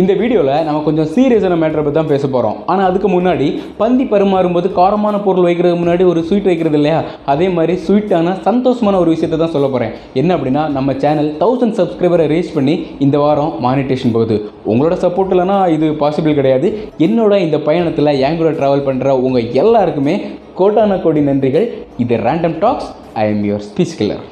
இந்த வீடியோவில் நம்ம கொஞ்சம் சீரியஸான மேட்டரை பற்றி தான் பேச போகிறோம் ஆனால் அதுக்கு முன்னாடி பந்தி பரிமாறும்போது காரமான பொருள் வைக்கிறதுக்கு முன்னாடி ஒரு ஸ்வீட் வைக்கிறது இல்லையா? அதே மாதிரி ஸ்வீட்டான சந்தோஷமான ஒரு விஷயத்தை தான் சொல்ல போகிறேன் என்ன அப்படின்னா நம்ம சேனல் தௌசண்ட் சப்ஸ்கிரைபரை ரீச் பண்ணி இந்த வாரம் மானிட்டேஷன் போகுது. உங்களோட சப்போர்ட் இல்லைனா இது பாசிபிள் கிடையாது. என்னோட இந்த பயணத்தில் என் கூட ட்ராவல் பண்ணுற உங்கள் எல்லாருக்குமே கோட்டான கோடி நன்றிகள். இது random talks I am your speech killer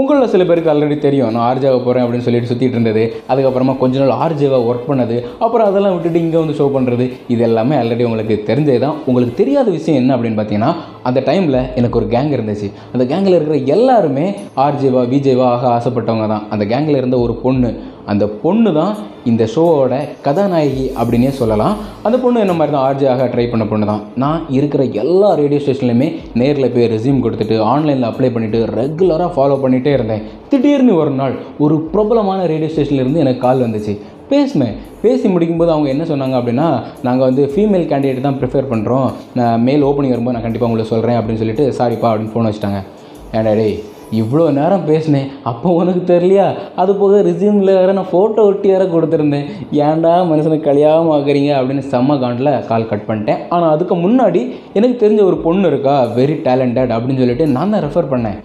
உங்களில் சில பேருக்கு ஆல்ரெடி தெரியும். நான் ஆர்ஜாவை போகிறேன் அப்படின்னு சொல்லிட்டு சுற்றிட்டு இருந்தது. அதுக்கப்புறமா கொஞ்ச நாள் ஆர்ஜாவை ஒர்க் பண்ணது. அப்புறம் அதெல்லாம் விட்டுட்டு இங்கே வந்து ஷோ பண்ணுறது இது எல்லாமே ஆல்ரெடி உங்களுக்கு தெரிஞ்சது தான் உங்களுக்கு தெரியாத விஷயம் என்ன அப்படின்னு பார்த்தீங்கன்னா அந்த டைமில் எனக்கு ஒரு கேங் இருந்துச்சு. அந்த கேங்கில் இருக்கிற எல்லாருமே ஆர்ஜேவா விஜேவா ஆக ஆசைப்பட்டவங்க தான் அந்த கேங்கில் இருந்த ஒரு பொண்ணு அந்த பொண்ணு தான் இந்த ஷோவோட கதாநாயகி அப்படின்னே சொல்லலாம். அந்த பொண்ணு என்ன மாதிரி தான் ஆர்ஜியாக ட்ரை பண்ண பொண்ணு தான். நான் இருக்கிற எல்லா ரேடியோ ஸ்டேஷன்லையுமே நேரில் போய் ரெஸ்யூம் கொடுத்துட்டு ஆன்லைனில் அப்ளை பண்ணிவிட்டு ரெகுலராக ஃபாலோ பண்ணிகிட்டே இருந்தேன். திடீர்னு ஒரு நாள் ஒரு பிரபலமான ரேடியோ ஸ்டேஷன்லேருந்து எனக்கு கால் வந்துச்சு. பேசுனேன் பேசி முடிக்கும்போது அவங்க என்ன சொன்னாங்க அப்படின்னா நாங்கள் வந்து ஃபீமேல் கேண்டிடேட் தான் ப்ரிஃபர் பண்ணுறோம் நான் மேல் ஓப்பனிங் வரும்போது நான் கண்டிப்பாக உங்களுக்கு சொல்கிறேன் அப்படின்னு சொல்லிட்டு சாரிப்பா அப்படின்னு ஃபோன் வச்சுட்டாங்க. ஏன்டா டேய் இவ்வளோ நேரம் பேசினேன். அப்போ உனக்கு தெரியலையா? அது போக ரிசியூமில் வேறு நான் ஃபோட்டோ ஒட்டி வேறு கொடுத்துருந்தேன். ஏன்டா மனுஷனை கல்யாணம் ஆக்குறீங்க அப்படின்னு செம்ம காண்டில் கால் கட் பண்ணிட்டேன். ஆனால் அதுக்கு முன்னாடி எனக்கு தெரிஞ்ச ஒரு பொண்ணு இருக்கா? வெரி டேலண்டட் அப்படின்னு சொல்லிட்டு நான் தான் ரெஃபர் பண்ணேன்.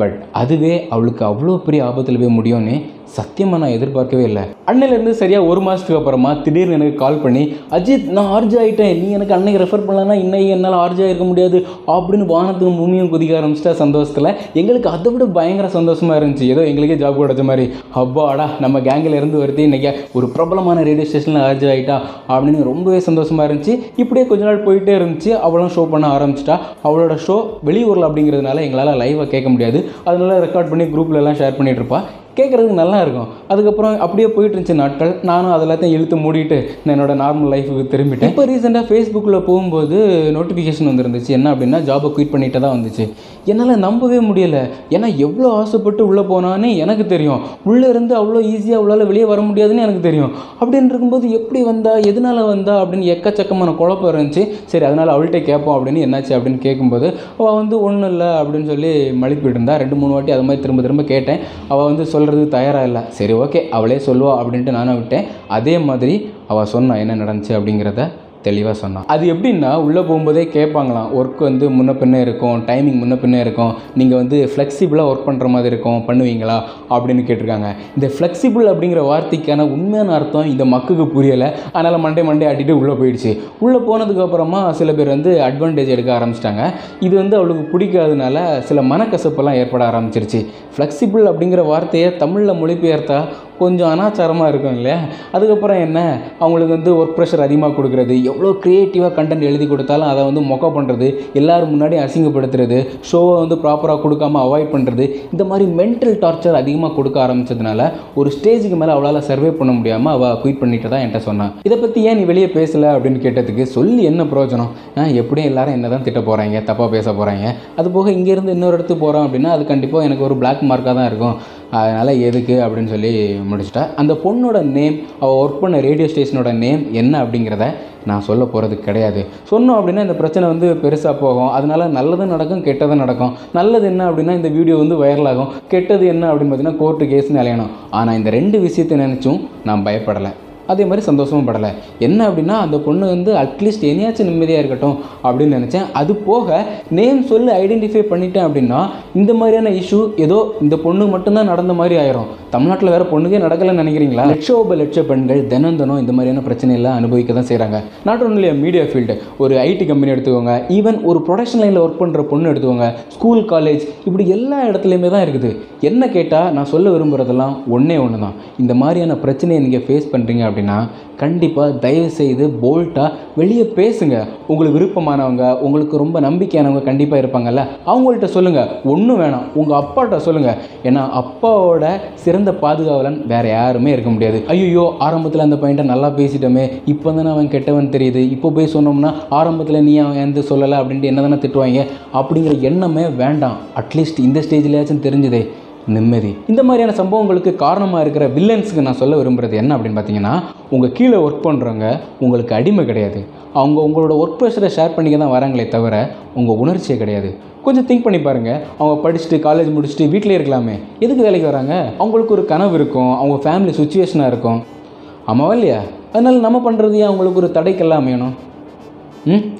பட் அதுவே அவளுக்கு அவ்வளோ பெரிய ஆபத்தில் போய் முடியும்னு சத்தியமாக நான் எதிர்பார்க்கவே இல்லை. அண்ணிலேருந்து சரியாக ஒரு மாதத்துக்கு அப்புறமா திடீர்னு எனக்கு கால் பண்ணி அஜித் நான் ஆர்ஜி ஆகிட்டேன் நீ எனக்கு அன்னைக்கு ரெஃபர் பண்ணலன்னா இன்னைக்கு என்னால் ஆர்ஜி இருக்க முடியாது. அப்படின்னு வானத்துக்கு பூமியும் குதிக்க ஆரம்பிச்சிட்டா சந்தோஷத்தில். எங்களுக்கு அதை விட பயங்கர சந்தோஷமாக இருந்துச்சு. ஏதோ எங்களுக்கே ஜாப் கிடச்ச மாதிரி. அப்பாடா நம்ம கேங்கில் இருந்து வருது இன்றைக்கி ஒரு பிரபலமான ரேடியோ ஸ்டேஷனில் ஆர்ஜி ஆகிட்டா அப்படின்னு ரொம்பவே சந்தோஷமாக இருந்துச்சு. இப்படியே கொஞ்ச நாள் போயிட்டே இருந்துச்சு. அவளும் ஷோ பண்ண ஆரம்பிச்சிட்டா. அவளோட ஷோ வெளியூரில் அப்படிங்கிறதுனால எங்களால் லைவாக கேட்க முடியாது. அதனால ரெக்கார்ட் பண்ணி குரூப்லலாம் ஷேர் பண்ணிகிட்டு இருப்பாள் கேட்குறதுக்கு நல்லா இருக்கும் அதுக்கப்புறம் அப்படியே போயிட்டு இருந்துச்சு நாட்கள். நானும் அது எல்லாத்தையும் இழுத்து மூடிட்டு நான் என்னோட நார்மல் லைஃபுக்கு திரும்பிட்டேன். இப்போ ரீசெண்டாக ஃபேஸ்புக்கில் போகும்போது நோட்டிஃபிகேஷன் வந்துருந்துச்சு. என்ன அப்படின்னா ஜாபை குயிட் பண்ணிட்டு தான் வந்துச்சு. என்னால் நம்பவே முடியலை. ஏன்னா எவ்வளோ ஆசைப்பட்டு உள்ளே போனான்னு எனக்கு தெரியும். உள்ளே இருந்து அவ்வளோ ஈஸியாக உள்ளால் வெளியே வர முடியாதுன்னு எனக்கு தெரியும். அப்படின்னு இருக்கும்போது எப்படி வந்தா? எதனால் வந்தா? அப்படின்னு எக்கச்சக்கமான குழப்பம் இருந்துச்சு. சரி அதனால் அவள்கிட்ட கேட்போம் அப்படின்னு என்னாச்சு அப்படின்னு கேட்கும்போது அவள் வந்து ஒன்றும் இல்லை அப்படின்னு சொல்லி மழுப்பிட்டு இருந்தா ரெண்டு மூணு வாட்டி அது மாதிரி திரும்ப திரும்ப கேட்டேன். அவள் வந்து சொல்கிறதுக்கு தயாராக இல்லை. சரி ஓகே அவளே சொல்லுவா அப்படின்ட்டு நானும் விட்டேன். அதே மாதிரி அவள் சொன்னான் என்ன நடந்துச்சு அப்படிங்கிறத தெளிவாக சொன்னான். அது எப்படின்னா உள்ளே போகும்போதே கேட்பாங்களாம் ஒர்க் வந்து முன்ன பின்னே இருக்கும் டைமிங் முன்ன பின்னே இருக்கும் நீங்கள் வந்து ஃப்ளெக்சிபிளாக ஒர்க் பண்ணுற மாதிரி இருக்கும் பண்ணுவீங்களா? அப்படின்னு கேட்டிருக்காங்க. இந்த ஃப்ளெக்சிபிள் அப்படிங்கிற வார்த்தைக்கான உண்மையான அர்த்தம் இந்த மக்குக்கு புரியலை. அதனால் மண்டே மண்டே ஆட்டிட்டு உள்ளே போயிடுச்சு. உள்ளே போனதுக்கப்புறமா சில பேர் வந்து அட்வான்டேஜ் எடுக்க ஆரம்பிச்சிட்டாங்க. இது வந்து அவளுக்கு பிடிக்காதனால சில மனக்கசப்பெல்லாம் ஏற்பட ஆரம்பிச்சிருச்சு. ஃப்ளெக்சிபிள் அப்படிங்கிற வார்த்தையை தமிழில் மொழிபெயர்த்தா கொஞ்சம் அனாச்சாரமாக இருக்கும் இல்லையா? அதுக்கப்புறம் என்ன? அவங்களுக்கு வந்து ஒர்க் ப்ரெஷர் அதிகமாக கொடுக்குறது. எவ்வளோ க்ரியேட்டிவாக கண்டென்ட் எழுதி கொடுத்தாலும் அதை வந்து மொக்க பண்ணுறது எல்லோரும் முன்னாடி அசிங்கப்படுத்துறது ஷோவை வந்து ப்ராப்பராக கொடுக்காம அவாய்ட் பண்ணுறது இந்த மாதிரி மென்டல் டார்ச்சர் அதிகமாக கொடுக்க ஆரம்பிச்சதுனால ஒரு ஸ்டேஜுக்கு மேலே அவளால் சர்வே பண்ண முடியாமல் அவள் குயிட் பண்ணிட்டு தான் என்கிட்ட சொன்னான் இதை பற்றி ஏன் நீ வெளியே பேசலை அப்படின்னு கேட்டதுக்கு சொல்லி என்ன பிரயோஜனம்? எப்படியும் எல்லாரும் என்ன தான் திட்ட போகிறாங்க தப்பாக பேச போகிறாங்க அது போக இங்கேருந்து இன்னொரு இடத்துக்கு போகிறோம் அப்படின்னா அது கண்டிப்பாக எனக்கு ஒரு பிளாக் மார்க்காக தான் இருக்கும். அதனால் எதுக்கு அப்படின்னு சொல்லி முடிச்சிட்டா. அந்த பொண்ணோட நேம் அவள் ஒர்க் பண்ண ரேடியோ ஸ்டேஷனோட நேம் என்ன அப்படிங்கிறத நான் சொல்ல போகிறது கிடையாது. சொன்னோம் அப்படின்னா இந்த பிரச்சனை வந்து பெருசாக போகும். அதனால நல்லதும் நடக்கும் கெட்டதும் நடக்கும். நல்லது என்ன அப்படின்னா இந்த வீடியோ வந்து வைரல் ஆகும். கெட்டது என்ன அப்படின்னு பார்த்தீங்கன்னா கோர்ட்டு கேஸ்னு அலையணும். ஆனால் இந்த ரெண்டு விஷயத்தை நினச்சும் நான் பயப்படலை. அதே மாதிரி சந்தோஷமும் படலை. என்ன அப்படின்னா அந்த பொண்ணு வந்து அட்லீஸ்ட் என்னையாச்சும் நிம்மதியாக இருக்கட்டும் அப்படின்னு நினச்சேன். அது போக நேம் சொல்லி ஐடென்டிஃபை பண்ணிட்டேன் அப்படின்னா இந்த மாதிரியான இஷ்யூ ஏதோ இந்த பொண்ணு மட்டும்தான் நடந்த மாதிரி ஆயிரும். தமிழ்நாட்டில் வேறு பொண்ணுக்கே நடக்கலைன்னு நினைக்கிறீங்களா? லட்சோப லட்ச பெண்கள் தினம் தினம் இந்த மாதிரியான பிரச்சனையெல்லாம் அனுபவிக்க தான் செய்கிறாங்க நாட் ஒன்லி மீடியா ஃபீல்டு ஒரு ஐடி கம்பெனி எடுத்துக்கோங்க ஈவன் ஒரு ப்ரொடக்ஷன் லைனில் ஒர்க் பண்ணுற பொண்ணு எடுத்துக்கோங்க ஸ்கூல் காலேஜ் இப்படி எல்லா இடத்துலையுமே தான் இருக்குது. என்ன கேட்டால் நான் சொல்ல விரும்புகிறதெல்லாம் ஒன்றே ஒன்று தான் இந்த மாதிரியான பிரச்சனையை நீங்கள் ஃபேஸ் பண்ணுறீங்க அப்படின்னு கண்டிப்பாக தயவு செய்து போல்ட்டாக வெளியே பேசுங்க. உங்களுக்கு விருப்பமானவங்க உங்களுக்கு ரொம்ப நம்பிக்கையானவங்க கண்டிப்பாக இருப்பாங்கல்ல அவங்கள்ட்ட சொல்லுங்கள் ஒன்றும் வேணாம். உங்கள் அப்பாட்ட சொல்லுங்கள் ஏன்னா அப்பாவோட சிறந்த பாதுகாவலன் வேறு யாருமே இருக்க முடியாது. ஐயோ ஆரம்பத்தில் அந்த பையன்ட்ட நல்லா பேசிட்டோமே. இப்போ தானே அவன் கெட்டவன் தெரியுது. இப்போ போய் சொன்னோம்னா ஆரம்பத்தில் நீ அவன் எந்த சொல்லலை அப்படின்ட்டு என்ன தானே திட்டுவாங்க? அப்படிங்கிற எண்ணமே வேண்டாம். அட்லீஸ்ட் இந்த ஸ்டேஜ்லேயாச்சும் தெரிஞ்சுதே. நிம்மதி. இந்த மாதிரியான சம்பவங்களுக்கு காரணமாக இருக்கிற வில்லன்ஸுக்கு நான் சொல்ல விரும்புகிறது என்ன அப்படின்னு பார்த்தீங்கன்னா உங்கள் கீழே ஒர்க் பண்ணுறவங்க உங்களுக்கு அடிமை கிடையாது. அவங்க உங்களோட ஒர்க் ப்ரெஷரை ஷேர் பண்ணிக்க தான் வராங்களே தவிர உங்கள் உணர்ச்சியே கிடையாது. கொஞ்சம் திங்க் பண்ணி பாருங்கள் அவங்க படிச்சுட்டு காலேஜ் முடிச்சுட்டு வீட்டிலே இருக்கலாமே. எதுக்கு வேலைக்கு வராங்க? அவங்களுக்கு ஒரு கனவு இருக்கும். அவங்க ஃபேமிலி சுச்சுவேஷனாக இருக்கும். ஆமாவா இல்லையா? அதனால் நம்ம பண்ணுறது ஏன்? அவங்களுக்கு ஒரு தடைக்கெல்லாம் அமையணும். ம்?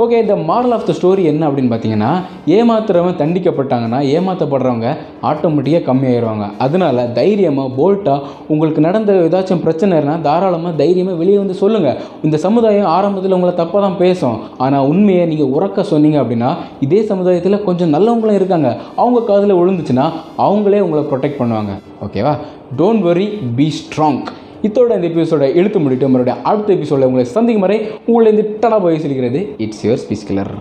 ஓகே இந்த மாரல் ஆஃப் த ஸ்டோரி என்ன அப்படின்னு பார்த்தீங்கன்னா ஏமாத்துறவன் தண்டிக்கப்பட்டாங்கன்னா ஏமாற்றப்படுறவங்க ஆட்டோமேட்டிக்காக கம்மியாயிருவாங்க. அதனால தைரியமாக போல்ட்டாக உங்களுக்கு நடந்த ஏதாச்சும் பிரச்சனைனா தாராளமாக தைரியமாக வெளியே வந்து சொல்லுங்கள் இந்த சமுதாயம் ஆரம்பத்தில் உங்களை தப்பாக தான் பேசும். ஆனால் உண்மையை நீங்கள் உறக்க சொன்னீங்க அப்படின்னா இதே சமுதாயத்தில் கொஞ்சம் நல்லவங்களும் இருக்காங்க. அவங்க காதில் விழுந்துச்சுன்னா அவங்களே உங்களை ப்ரொடெக்ட் பண்ணுவாங்க. ஓகேவா டோன்ட் வரி பி ஸ்ட்ராங் இத்தோட இந்த எபிசோட எழுத்து முடிட்டு மறுபடியும் அடுத்த எபிசோட உங்களை சந்திக்கும் வரை உங்களை இந்த டடா போய் சொல்கிறது இட்ஸ் யுவர் ஸ்பீச் கிளர்